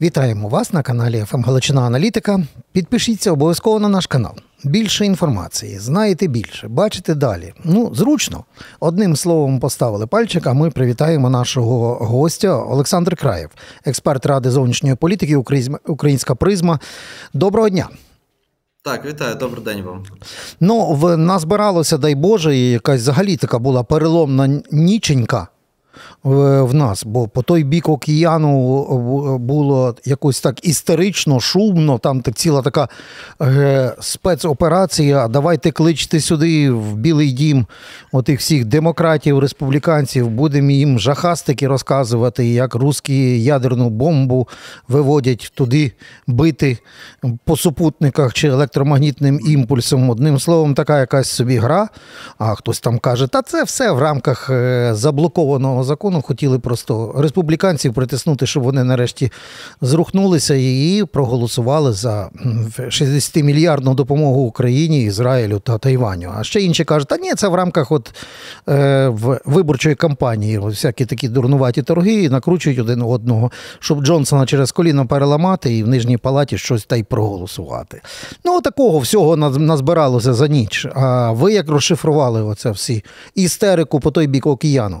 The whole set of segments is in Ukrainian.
Вітаємо вас на каналі ФМ Галичина Аналітика. Підпишіться обов'язково на наш канал. Більше інформації, знаєте більше, бачите далі. Ну, зручно. Одним словом поставили пальчик, а ми привітаємо нашого гостя Олександр Краєв, експерт Ради зовнішньої політики Українська призма. Доброго дня. Так, вітаю, добрий день вам. Ну, в назбиралося, дай Боже, і якась взагалі така була переломна ніченька в, нас, бо по той бік океану було якось так істерично, шумно, там ціла така е, спецоперація. Давайте кличте сюди в Білий дім отих всіх демократів, республіканців, будемо їм жахастики розказувати, як русські ядерну бомбу виводять туди бити по супутниках чи електромагнітним імпульсом. Одним словом, така якась собі гра. А хтось там каже, та це все в рамках е, заблокованого закону. Хотіли просто республіканців притиснути, щоб вони нарешті зрухнулися і проголосували за м, 60-мільярдну допомогу Україні, Ізраїлю та Тайваню. А ще інші кажуть, та ні, це в рамках от, е, виборчої кампанії. Всякі такі дурнуваті торги накручують один одного, щоб Джонсона через коліно переламати і в нижній палаті щось та й проголосувати. Ну, такого всього наз- назбиралося за ніч. А ви як розшифрували оце всі істерику по той бік океану?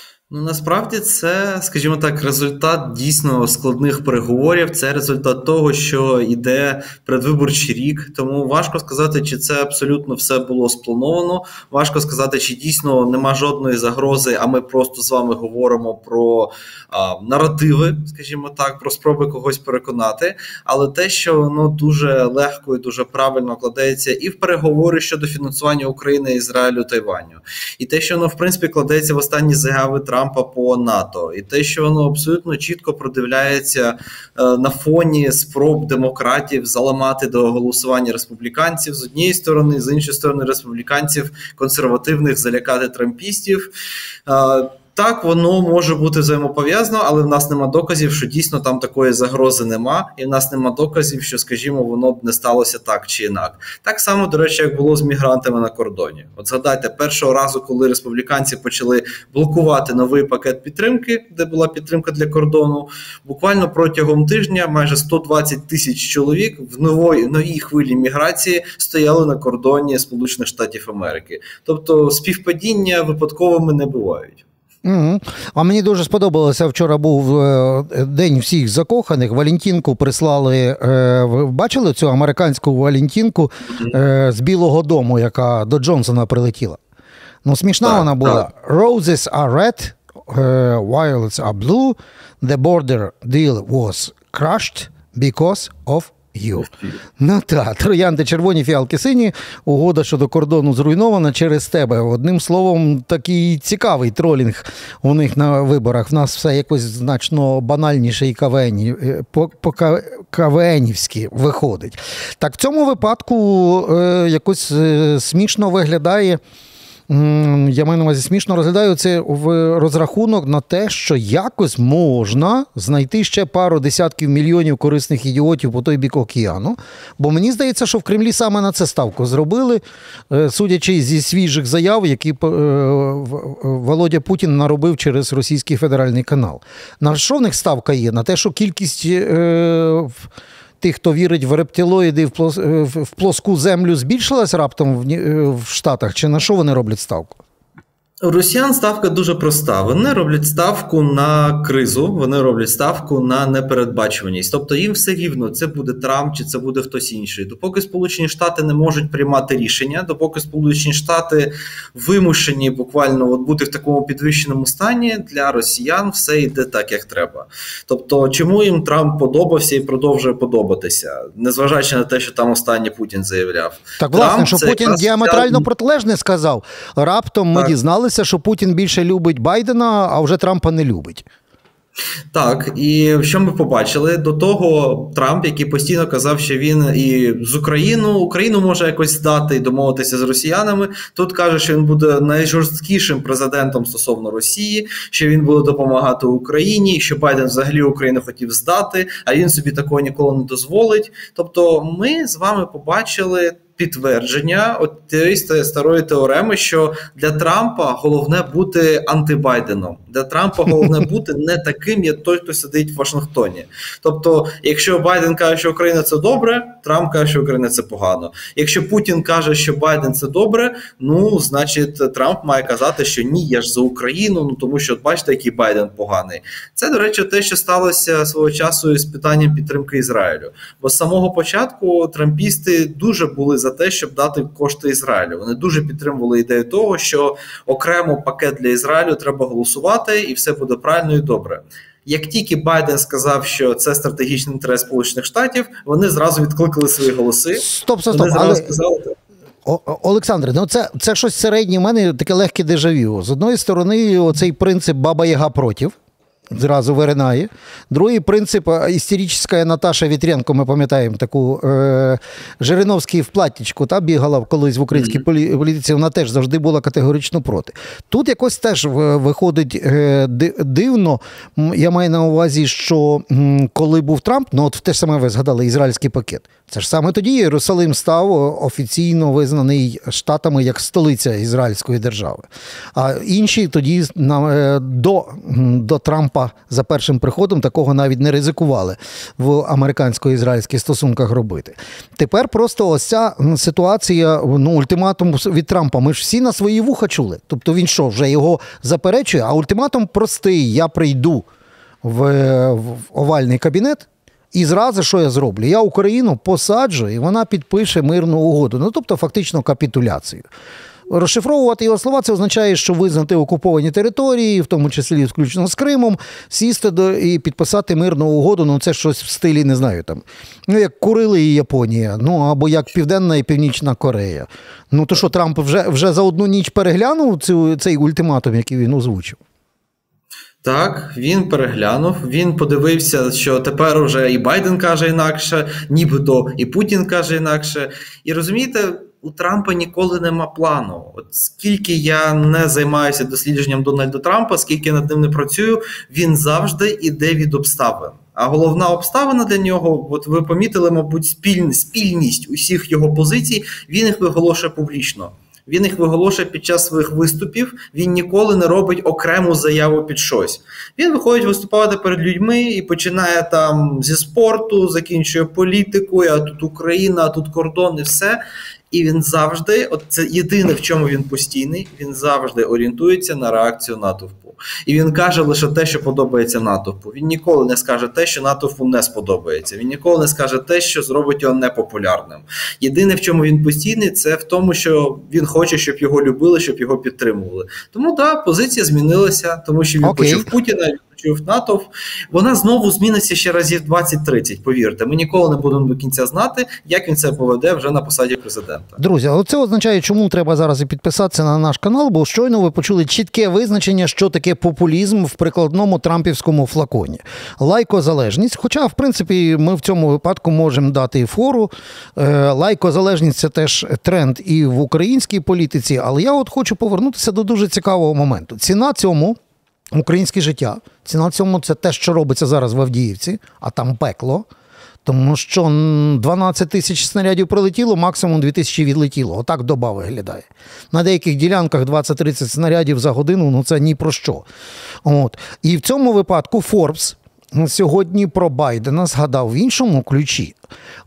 Ну насправді це, скажімо так, результат дійсно складних переговорів. Це результат того, що йде предвиборчий рік. Тому важко сказати, чи це абсолютно все було сплановано. Важко сказати, чи дійсно нема жодної загрози, а ми просто з вами говоримо про а, наративи, скажімо так, про спроби когось переконати. Але те, що воно дуже легко і дуже правильно кладеться і в переговори щодо фінансування України, Ізраїлю, Тайваню, і те, що воно в принципі кладеться в останні заяви Трампа по НАТО, і те, що воно абсолютно чітко продивляється е, на фоні спроб демократів заламати до голосування республіканців з однієї сторони, з іншої сторони, республіканців консервативних залякати трампістів. Так, воно може бути взаємопов'язано, але в нас нема доказів, що дійсно там такої загрози нема, і в нас нема доказів, що, скажімо, воно б не сталося так чи інак. Так само, до речі, як було з мігрантами на кордоні. От згадайте, першого разу, коли республіканці почали блокувати новий пакет підтримки, де була підтримка для кордону, буквально протягом тижня майже 120 тисяч чоловік в нової новій хвилі міграції стояли на кордоні Сполучених Штатів Америки. Тобто співпадіння випадковими не бувають. Угу. А мені дуже сподобалося. Вчора був е, день всіх закоханих. Валентінку прислали. е, Ви бачили цю американську Валентінку е, з Білого Дому, яка до Джонсона прилетіла? Ну, смішна Так, вона була. Roses are red, violets are blue. The border deal was crushed because of you. Ну так, троянди червоні, фіалки сині, угода щодо кордону зруйнована через тебе. Одним словом, такий цікавий тролінг у них на виборах. В нас все якось значно банальніше і кавені, е, по, по ка- кавенівськи виходить. Так в цьому випадку е, якось е, смішно виглядає. Я маю на увазі смішно розглядаю це в розрахунок на те, що якось можна знайти ще пару десятків мільйонів корисних ідіотів по той бік океану. Бо мені здається, що в Кремлі саме на це ставку зробили, е, судячи зі свіжих заяв, які е, Володя Путін наробив через російський федеральний канал. На що в них ставка є? На те, що кількість. Тих, хто вірить в рептилоїди е, в- плоску землю, збільшилась раптом е, в Штатах? Чи на що вони роблять ставку? Росіян ставка дуже проста. Вони роблять ставку на кризу, вони роблять ставку на непередбачуваність. Тобто їм все рівно, це буде Трамп чи це буде хтось інший. Допоки Сполучені Штати не можуть приймати рішення, допоки Сполучені Штати вимушені буквально от бути в такому підвищеному стані, для росіян все йде так, як треба. Тобто, чому їм Трамп подобався і продовжує подобатися, незважаючи на те, що там останній Путін заявляв. Так, власне, Трамп що Путін діаметрально протилежне сказав. Раптом ми Так. Дізналися, що Путін більше любить Байдена, а вже Трампа не любить. Так, і що ми побачили до того, Трамп, який постійно казав, що він і з Україну Україну може якось здати і домовитися з росіянами. Тут каже, що він буде найжорсткішим президентом стосовно Росії, що він буде допомагати Україні, що Байден взагалі Україну хотів здати, а він собі такого ніколи не дозволить. Тобто, ми з вами побачили підтвердження от тієї старої теореми, що для Трампа головне бути антибайденом. Для Трампа головне бути не таким, як той, хто сидить в Вашингтоні. Тобто, якщо Байден каже, що Україна це добре, Трамп каже, що Україна це погано. Якщо Путін каже, що Байден це добре, ну значить Трамп має казати, що ні, я ж за Україну. Ну тому що бачите, який Байден поганий. Це до речі, те, що сталося свого часу з питанням підтримки Ізраїлю. Бо з самого початку трампісти дуже були за те, щоб дати кошти Ізраїлю. Вони дуже підтримували ідею того, що окремо пакет для Ізраїлю треба голосувати, і все буде правильно і добре. Як тільки Байден сказав, що це стратегічний інтерес Сполучених Штатів, вони зразу відкликали свої голоси. Стоп, стоп, стоп. Вони Але... сказали. Олександре, ну це це щось середнє. У мене таке легке дежавю. З одної сторони, оцей принцип Баба Яга против зразу виринає. Другий принцип істерична Наташа Вітренко, ми пам'ятаємо таку е, Жириновський в платтічку та бігала колись в українській політиці, вона теж завжди була категорично проти. Тут якось теж виходить е, дивно. Я маю на увазі, що коли був Трамп, ну от те ж саме ви згадали ізраїльський пакет. Це ж саме тоді Єрусалим став офіційно визнаний штатами як столиця Ізраїльської держави. А інші тоді е, до, до Трампа за першим приходом такого навіть не ризикували в американсько-ізраїльських стосунках робити. Тепер просто ось ця ситуація, ну, ультиматум від Трампа. Ми ж всі на свої вуха чули. Тобто він що, вже його заперечує, а ультиматум простий: я прийду в, в овальний кабінет. І зразу, що я зроблю? Я Україну посаджу, і вона підпише мирну угоду. Ну тобто, фактично капітуляцію. Розшифровувати його слова, це означає, що визнати окуповані території, в тому числі включно з Кримом, сісти до і підписати мирну угоду. Ну це щось в стилі, не знаю там. Ну, як Курили і Японія, ну або як Південна і Північна Корея. Ну то що Трамп вже вже за одну ніч переглянув цю, цей ультиматум, який він озвучив? Так, він переглянув. Він подивився, що тепер уже і Байден каже інакше, нібито і Путін каже інакше. І розумієте, у Трампа ніколи нема плану. От скільки я не займаюся дослідженням Дональда Трампа, скільки над ним не працюю, він завжди іде від обставин. А головна обставина для нього, от ви помітили, мабуть, спіль, спільність усіх його позицій. Він їх виголошує публічно. Він їх виголошує під час своїх виступів. Він ніколи не робить окрему заяву під щось. Він виходить виступати перед людьми і починає там зі спорту, закінчує політикою, а тут Україна, а тут кордон і все. І він завжди, от це єдине, в чому він постійний, він завжди орієнтується на реакцію натовпу. І він каже лише те, що подобається натовпу. Він ніколи не скаже те, що натовпу не сподобається. Він ніколи не скаже те, що зробить його непопулярним. Єдине, в чому він постійний, це в тому, що він хоче, щоб його любили, щоб його підтримували. Тому так, да, позиція змінилася, тому що він okay. почув Путіна почув натовп, вона знову зміниться ще разів 20-30, Повірте, ми ніколи не будемо до кінця знати, як він це поведе вже на посаді президента. Друзі, це означає, чому треба зараз і підписатися на наш канал, бо щойно ви почули чітке визначення, що таке популізм в прикладному трампівському флаконі. Лайкозалежність. Хоча, в принципі, ми в цьому випадку можемо дати і фору. Е, лайкозалежність це теж тренд і в українській політиці, але я от хочу повернутися до дуже цікавого моменту. Ціна цьому українське життя. Ціна цьому це те, що робиться зараз в Авдіївці, а там пекло. Тому що 12 тисяч снарядів прилетіло, максимум 2 тисячі відлетіло. Отак доба виглядає. На деяких ділянках 20-30 снарядів за годину ну це ні про що. От. І в цьому випадку Форбс сьогодні про Байдена згадав в іншому ключі.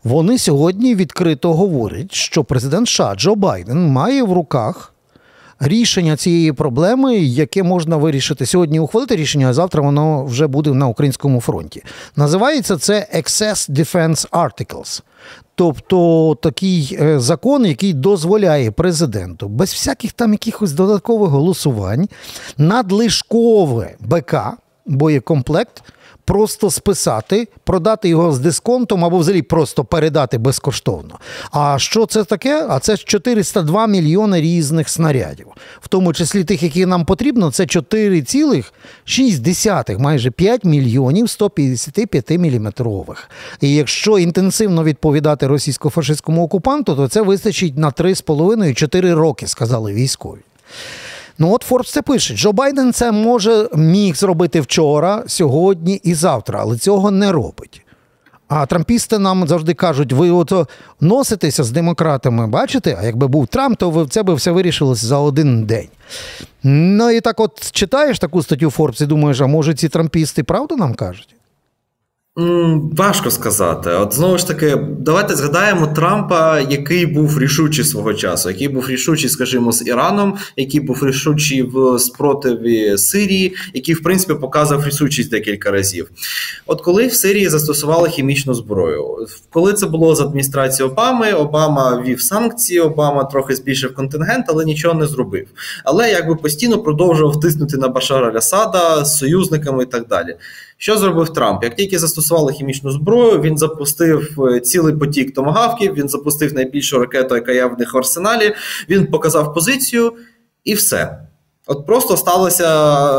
Вони сьогодні відкрито говорять, що президент США Джо Байден має в руках рішення цієї проблеми, яке можна вирішити сьогодні, ухвалити рішення, а завтра воно вже буде на українському фронті. Називається це Excess Defense Articles. Тобто такий е, закон, який дозволяє президенту без всяких там якихось додаткових голосувань надлишкове БК боєкомплект просто списати, продати його з дисконтом або взагалі просто передати безкоштовно. А що це таке? А це 402 мільйони різних снарядів, в тому числі тих, які нам потрібно, це 4,6, майже 5 мільйонів 155 міліметрових. І якщо інтенсивно відповідати російсько-фашистському окупанту, то це вистачить на 3,5-4 роки, сказали військові. Ну от Форбс це пише: Джо Байден це може міг зробити вчора, сьогодні і завтра, але цього не робить. А трампісти нам завжди кажуть, ви от носитеся з демократами, бачите? А якби був Трамп, то це би все вирішилося за один день. Ну і так, от читаєш таку статтю Forbes і думаєш, а може ці трампісти правду нам кажуть? М, Важко сказати. От знову ж таки, давайте згадаємо Трампа, який був рішучий свого часу, який був рішучий, скажімо, з Іраном, який був рішучий в спротиві Сирії, який, в принципі, показав рішучість декілька разів. От коли в Сирії застосували хімічну зброю, коли це було з адміністрації Обами, Обама ввів санкції, Обама трохи збільшив контингент, але нічого не зробив. Але якби постійно продовжував тиснути на Башара Аль-Асада з союзниками і так далі. Що зробив Трамп? Як тільки застосували хімічну зброю, він запустив е, цілий потік томагавків, він запустив найбільшу ракету, яка є в них в арсеналі. Він показав позицію, і все. От просто сталася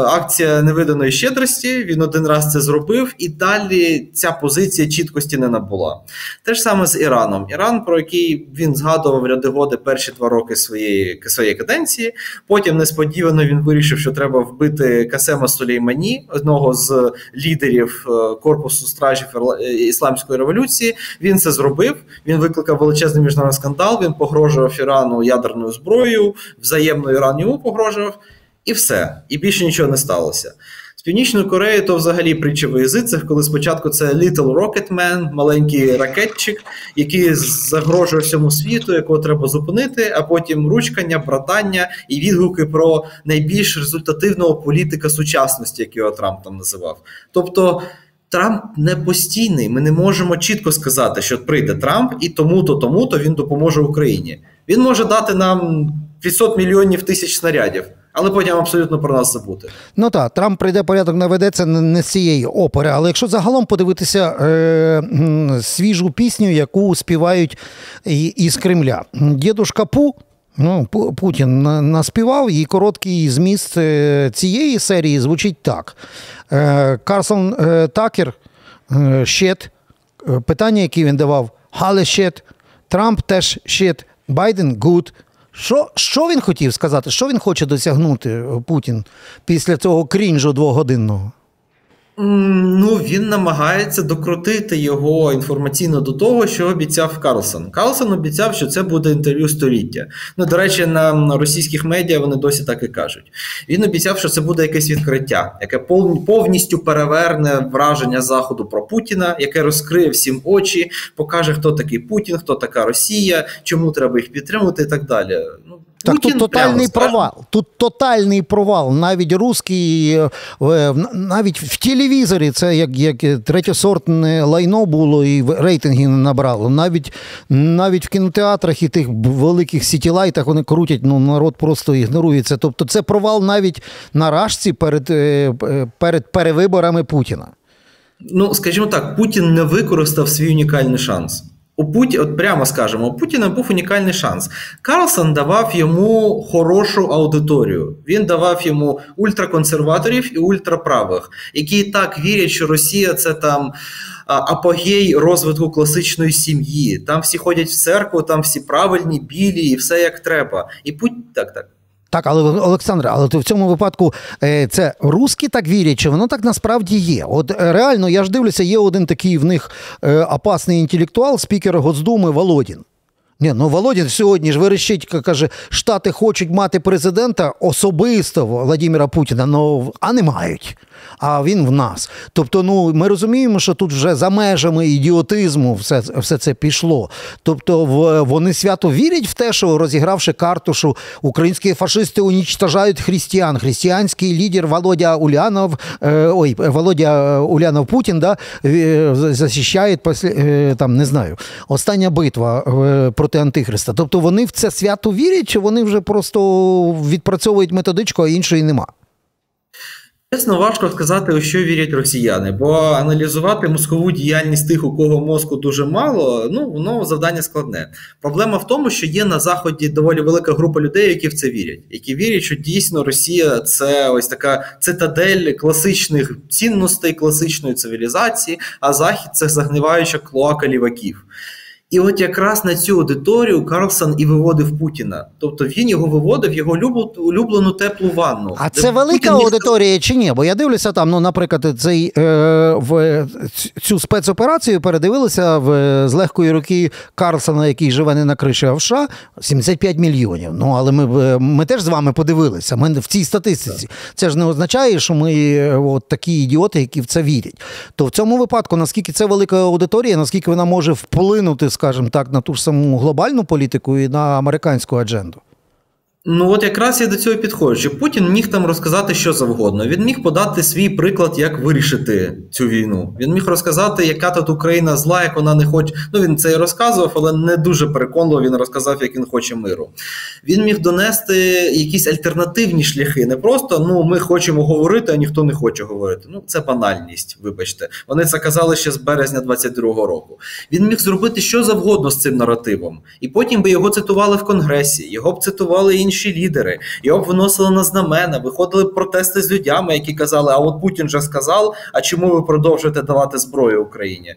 акція невиданої щедрості. Він один раз це зробив, і далі ця позиція чіткості не набула. Те ж саме з Іраном. Іран, про який він згадував ряди годи перші два роки своєї, своєї каденції. Потім несподівано він вирішив, що треба вбити Касема Сулеймані, одного з лідерів е, корпусу стражів е, ісламської революції. Він це зробив. Він викликав величезний міжнародний скандал. Він погрожував Ірану ядерною зброєю, взаємно Іран йому погрожував, і все. І більше нічого не сталося. З Північної Кореї то взагалі притча в язицях, коли спочатку це Little Rocket Man, маленький ракетчик, який загрожує всьому світу, якого треба зупинити, а потім ручкання, братання і відгуки про найбільш результативного політика сучасності, як його Трамп там називав. Тобто. Трамп не постійний. Ми не можемо чітко сказати, що прийде Трамп і тому-то, тому-то він допоможе Україні. Він може дати нам 500 мільйонів тисяч снарядів, але потім абсолютно про нас забути. Ну так, Трамп прийде порядок наведе це не з цієї опери. Але якщо загалом подивитися е, свіжу пісню, яку співають із Кремля, дідушка Пу. Ну, Путін наспівав, і короткий зміст е, цієї серії звучить так: Е, Карсон е, Такер, shit, питання, які він давав, Гейлі shit, Трамп теж shit, Байден good. Що, що він хотів сказати? Що він хоче досягнути е, Путін після цього крінжу двогодинного? Ну, він намагається докрутити його інформаційно до того, що обіцяв Карлсон. Карлсон обіцяв, що це буде інтерв'ю століття. Ну, до речі, на російських медіа вони досі так і кажуть. Він обіцяв, що це буде якесь відкриття, яке пов- повністю переверне враження Заходу про Путіна, яке розкриє всім очі, покаже, хто такий Путін, хто така Росія, чому треба їх підтримувати і так далі. Ну, Так Путін, тут тотальний прямо провал. Тут тотальний провал. Навіть русський, е, е, навіть в телевізорі це як, як третьосортне лайно було і рейтинги не набрало. Навіть, навіть в кінотеатрах і тих великих сітілайтах вони крутять, ну народ просто ігнорує це. Тобто це провал навіть на рашці перед, е, перед перевиборами Путіна. Ну, скажімо так, Путін не використав свій унікальний шанс. У Путі, от прямо скажемо, у Путіна був унікальний шанс. Карлсон давав йому хорошу аудиторію. Він давав йому ультраконсерваторів і ультраправих, які і так вірять, що Росія це там апогей розвитку класичної сім'ї. Там всі ходять в церкву, там всі правильні, білі, і все як треба. І Пут... так, так. Так, але Олександре, але ти в цьому випадку е, це русські так вірять, чи воно так насправді є? От е, реально, я ж дивлюся, є один такий в них е, опасний інтелектуал, спікер Госдуми Володін. Ні, ну Володін сьогодні ж верещить, каже, Штати хочуть мати президента особисто Владимира Путіна, ну, а не мають. А він в нас. Тобто, ну ми розуміємо, що тут вже за межами ідіотизму все, все це пішло. Тобто, в, вони свято вірять в те, що розігравши карту, що українські фашисти унічтажають християн. Християнський лідер Володя Улянов, е, ой, Володя Улянов Путін, да, е, захищає е, там, не знаю, остання битва е, проти Антихриста. Тобто вони в це свято вірять, чи вони вже просто відпрацьовують методичку, а іншої нема. Чесно, важко сказати, у що вірять росіяни, бо аналізувати мозкову діяльність тих, у кого мозку дуже мало, ну воно завдання складне. Проблема в тому, що є на заході доволі велика група людей, які в це вірять, які вірять, що дійсно Росія це ось така цитадель класичних цінностей, класичної цивілізації, а захід це загниваюча клоака ліваків. І от якраз на цю аудиторію Карлсон і виводив Путіна. Тобто він його виводив, його улюблену теплу ванну. А це велика Путін аудиторія чи ні? Бо я дивлюся там, ну, наприклад, цей е, в цю спецоперацію передивилися в з легкої руки Карлсона, який живе не на криші, а в США, 75 мільйонів. Ну але ми ми теж з вами подивилися. Ми в цій статистиці. Це ж не означає, що ми от такі ідіоти, які в це вірять. То в цьому випадку, наскільки це велика аудиторія, наскільки вона може вплинути скажімо так, на ту ж саму глобальну політику і на американську адженду? Ну от якраз я до цього підходжу. що Путін міг там розказати що завгодно. Він міг подати свій приклад, як вирішити цю війну. Він міг розказати, яка тут Україна зла, як вона не хоче. Ну він це і розказував, але не дуже переконливо він розказав, як він хоче миру. Він міг донести якісь альтернативні шляхи. Не просто ну ми хочемо говорити, а ніхто не хоче говорити. Ну це банальність. Вибачте, вони це казали ще з березня 22-го року. Він міг зробити що завгодно з цим наративом, і потім би його цитували в конгресі. Його б цитували інші інші лідери. Його виносили на знамена, виходили протести з людьми, які казали: А от Путін же сказав, а чому ви продовжуєте давати зброю Україні?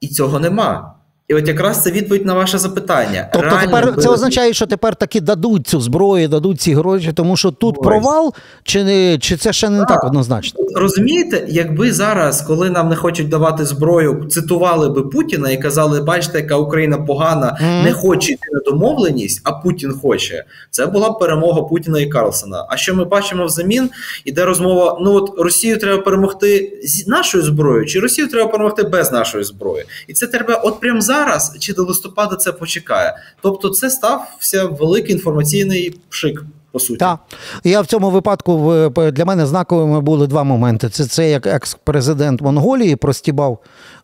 І цього нема. І от якраз це відповідь на ваше запитання. Тобто Реально тепер це означає, що тепер таки дадуть цю зброю, дадуть ці гроші, тому що тут Ось. провал, чи не чи це ще не так, так однозначно? Розумієте, якби зараз, коли нам не хочуть давати зброю, цитували би Путіна і казали, бачите, яка Україна погана, mm. не хоче йти на домовленість, а Путін хоче. Це була б перемога Путіна і Карлсона. А що ми бачимо взамін? Іде розмова: ну от Росію треба перемогти з нашою зброєю, чи Росію треба перемогти без нашої зброї, і це треба, от прямо зараз зараз чи до листопада це почекає. Тобто, це стався великий інформаційний пшик. По суті, Так. я в цьому випадку для мене знаковими були два моменти. Це це як екс-президент Монголії простібав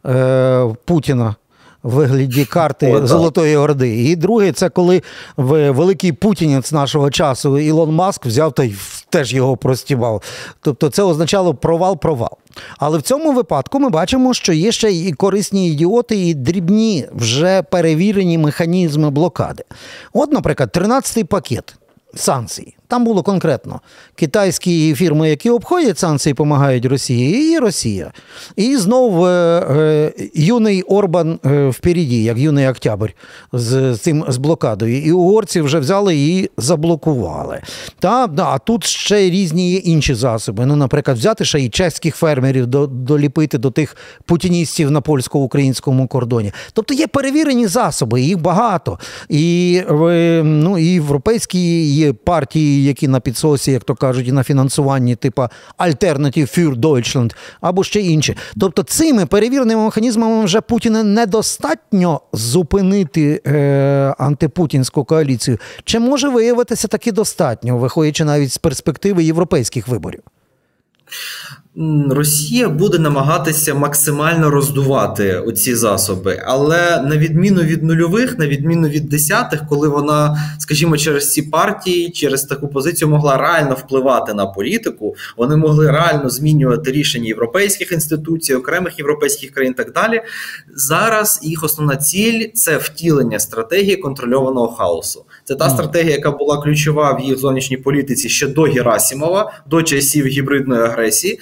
е, Путіна в вигляді карти О, Золотої Орди. І друге, це коли великий путінець нашого часу Ілон Маск взяв та й теж його простібав. Тобто це означало провал-провал. Але в цьому випадку ми бачимо, що є ще і корисні ідіоти, і дрібні вже перевірені механізми блокади. От, наприклад, 13-й пакет санкцій. Там було конкретно китайські фірми, які обходять санкції, допомагають Росії, і Росія. І знов е, е, юний Орбан е, впереді, як юний Октябрь з цим з блокадою. І угорці вже взяли і заблокували. Та, да, А тут ще різні є інші засоби. Ну, Наприклад, взяти ще і чеських фермерів до, доліпити до тих путіністів на польсько-українському кордоні. Тобто є перевірені засоби, їх багато. І ну, і європейські партії які на підсосі, як то кажуть, і на фінансуванні, типу Alternative für Deutschland, або ще інші. Тобто цими перевіреними механізмами вже Путіна недостатньо зупинити е, антипутінську коаліцію. Чи може виявитися таки достатньо, виходячи навіть з перспективи європейських виборів? Росія буде намагатися максимально роздувати оці засоби, але на відміну від нульових, на відміну від десятих, коли вона, скажімо, через ці партії, через таку позицію могла реально впливати на політику, вони могли реально змінювати рішення європейських інституцій, окремих європейських країн. і Так далі зараз їх основна ціль це втілення стратегії контрольованого хаосу. Це та стратегія, яка була ключова в їх зовнішній політиці ще до Герасімова, до часів гібридної агресії.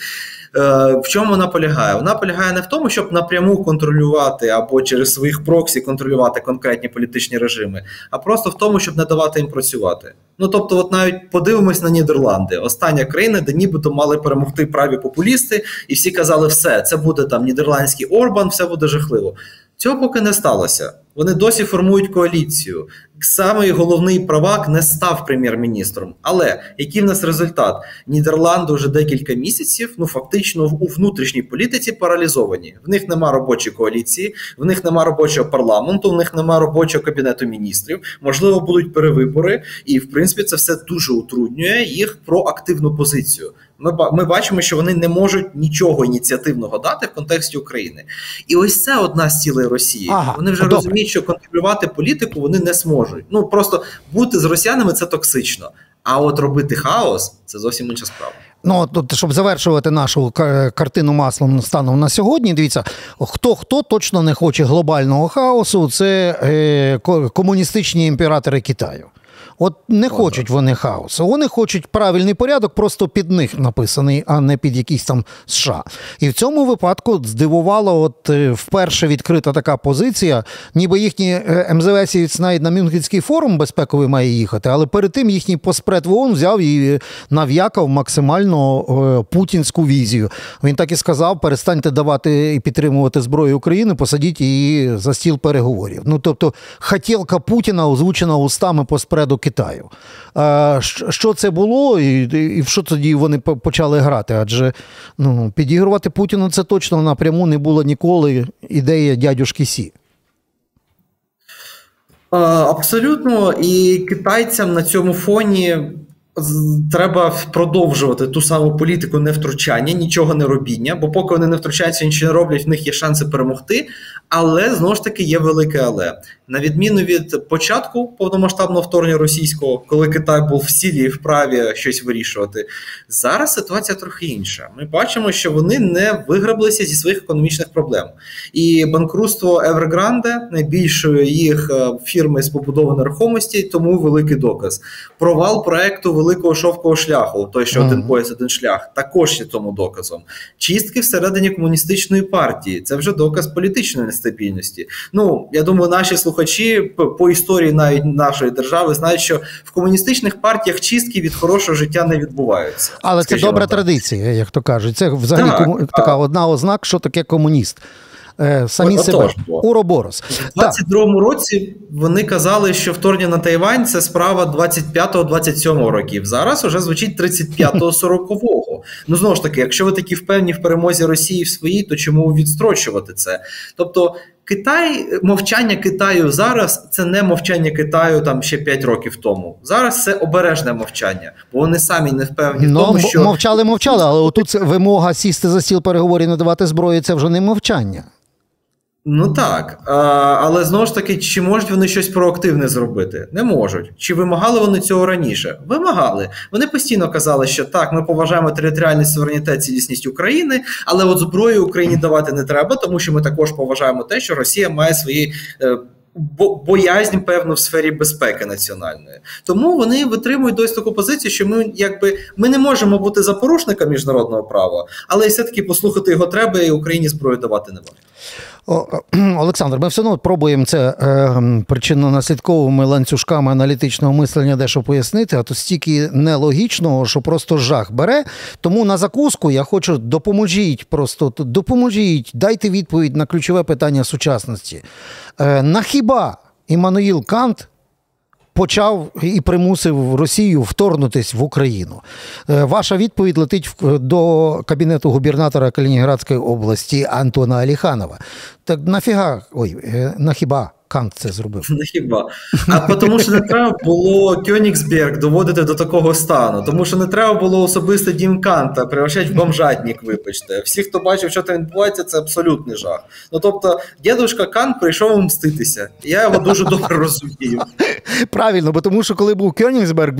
Е, в чому вона полягає? Вона полягає не в тому, щоб напряму контролювати або через своїх проксі контролювати конкретні політичні режими, а просто в тому, щоб не давати їм працювати. Ну тобто, от навіть подивимось на Нідерланди, остання країна, де нібито мали перемогти праві популісти, і всі казали, все це буде там нідерландський Орбан, все буде жахливо. Цього поки не сталося. Вони досі формують коаліцію. Самий головний правак не став прем'єр-міністром. Але який в нас результат? Нідерланди вже декілька місяців, ну фактично у внутрішній політиці паралізовані. В них нема робочої коаліції, в них нема робочого парламенту, в них нема робочого кабінету міністрів. Можливо, будуть перевибори, і в принципі це все дуже утруднює їх проактивну позицію. Ми ми бачимо, що вони не можуть нічого ініціативного дати в контексті України. І ось це одна з цілей Росії. Ага, вони вже добре. розуміють, що контролювати політику вони не зможуть. Ну просто бути з росіянами це токсично. А от робити хаос це зовсім інша справа. Ну, тут, щоб завершувати нашу картину маслом станом на сьогодні, дивіться, хто хто точно не хоче глобального хаосу, це е, комуністичні імператори Китаю. От не хочуть вони хаосу. Вони хочуть правильний порядок, просто під них написаний, а не під якийсь там США. І в цьому випадку здивувало, от е, вперше відкрита така позиція, ніби їхні е, МЗСівець навіть на Мюнхенський форум безпековий має їхати, але перед тим їхній поспред в ООН взяв і нав'якав максимально е, путінську візію. Він так і сказав: перестаньте давати і підтримувати зброю України, посадіть її за стіл переговорів. Ну тобто, хотілка Путіна озвучена устами поспреду Китаю. Що це було, і, в що тоді вони почали грати? Адже ну, підігрувати Путіну це точно напряму не було ніколи ідея дядюшки Сі. Абсолютно, і китайцям на цьому фоні треба продовжувати ту саму політику невтручання, нічого не робіння, бо поки вони не втручаються, нічого не роблять, в них є шанси перемогти. Але знову ж таки є велике але. На відміну від початку повномасштабного вторгнення російського, коли Китай був в силі і вправі щось вирішувати, зараз ситуація трохи інша. Ми бачимо, що вони не виграблися зі своїх економічних проблем. І банкрутство Evergrande, найбільшої їх е, фірми з побудови нерухомості, тому великий доказ. Провал проекту великого шовкового шляху, той, що один пояс, один шлях, також є тому доказом. Чистки всередині комуністичної партії це вже доказ політичної нестабільності. Ну я думаю, наші слухачі п- по історії навіть нашої держави знають, що в комуністичних партіях чистки від хорошого життя не відбуваються. Але це добра так. традиція, як то кажуть. Це взагалі Так, кому... так. така одна ознак, що таке комуніст. Е, Самі О- себе. Уроборос. У 22-му році вони казали, що вторгнення на Тайвань це справа 25-27 років. Зараз уже звучить 35-40-го. Ну знову ж таки, якщо ви такі впевнені в перемозі Росії в своїй, то чому відстрочувати це? Тобто. Китай, мовчання Китаю зараз це не мовчання Китаю там ще 5 років тому. Зараз це обережне мовчання, бо вони самі не впевнені в Ну, тому, що мовчали, мовчали, але отут вимога сісти за стіл переговорів надавати зброю це вже не мовчання. Ну так, а, але знову ж таки, чи можуть вони щось проактивне зробити? Не можуть. Чи вимагали вони цього раніше? Вимагали. Вони постійно казали, що так, ми поважаємо територіальний суверенітет, цілісність України, але от зброю Україні давати не треба, тому що ми також поважаємо те, що Росія має свої. е, бо- Боязнь, певно, в сфері безпеки національної, тому вони витримують досить таку позицію, що ми якби ми не можемо бути запорушником міжнародного права, але все таки послухати його треба, і Україні зброю давати не варто. Олександр, ми все одно пробуємо це е, причинно-наслідковими ланцюжками аналітичного мислення дещо пояснити, а то стільки нелогічного, що просто жах бере. Тому на закуску я хочу допоможіть просто допоможіть, дайте відповідь на ключове питання сучасності. Е, на хіба Іммануїл Кант почав і примусив Росію вторгнутись в Україну. Е, Ваша відповідь летить до кабінету губернатора Калінінградської області Антона Аліханова. Так нафіга, ой, е, на Кант це зробив? Не хіба. А тому, що не треба було Кьонігсберг доводити до такого стану, тому що не треба було особисто дім Канта превращати в бомжатник, вибачте. Всі, хто бачив, що там відбувається, це абсолютний жах. Ну тобто, дідушка Кант прийшов мститися. Я його дуже добре розумію. Правильно, бо тому що коли був Кьонігсберг,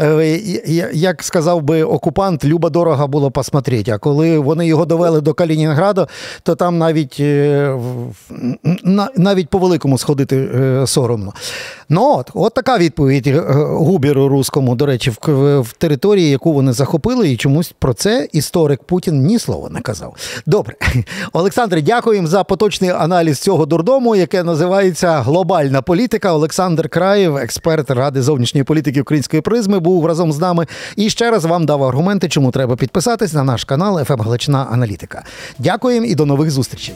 е, я- як сказав би окупант, люба дорога було посмотрети. А коли вони його довели до Калінінграда, то там навіть, е, навіть по великому сходити е, соромно. Ну от, от така відповідь е, губеру руському, до речі, в, в території, яку вони захопили, і чомусь про це історик Путін ні слова не казав. Добре, Олександре, дякуємо за поточний аналіз цього дурдому, яке називається Глобальна політика. Олександр Краєв, експерт Ради зовнішньої політики української призми, був разом з нами. І ще раз вам дав аргументи, чому треба підписатись на наш канал «ФМ Галичина Аналітика. Дякуємо і до нових зустрічей.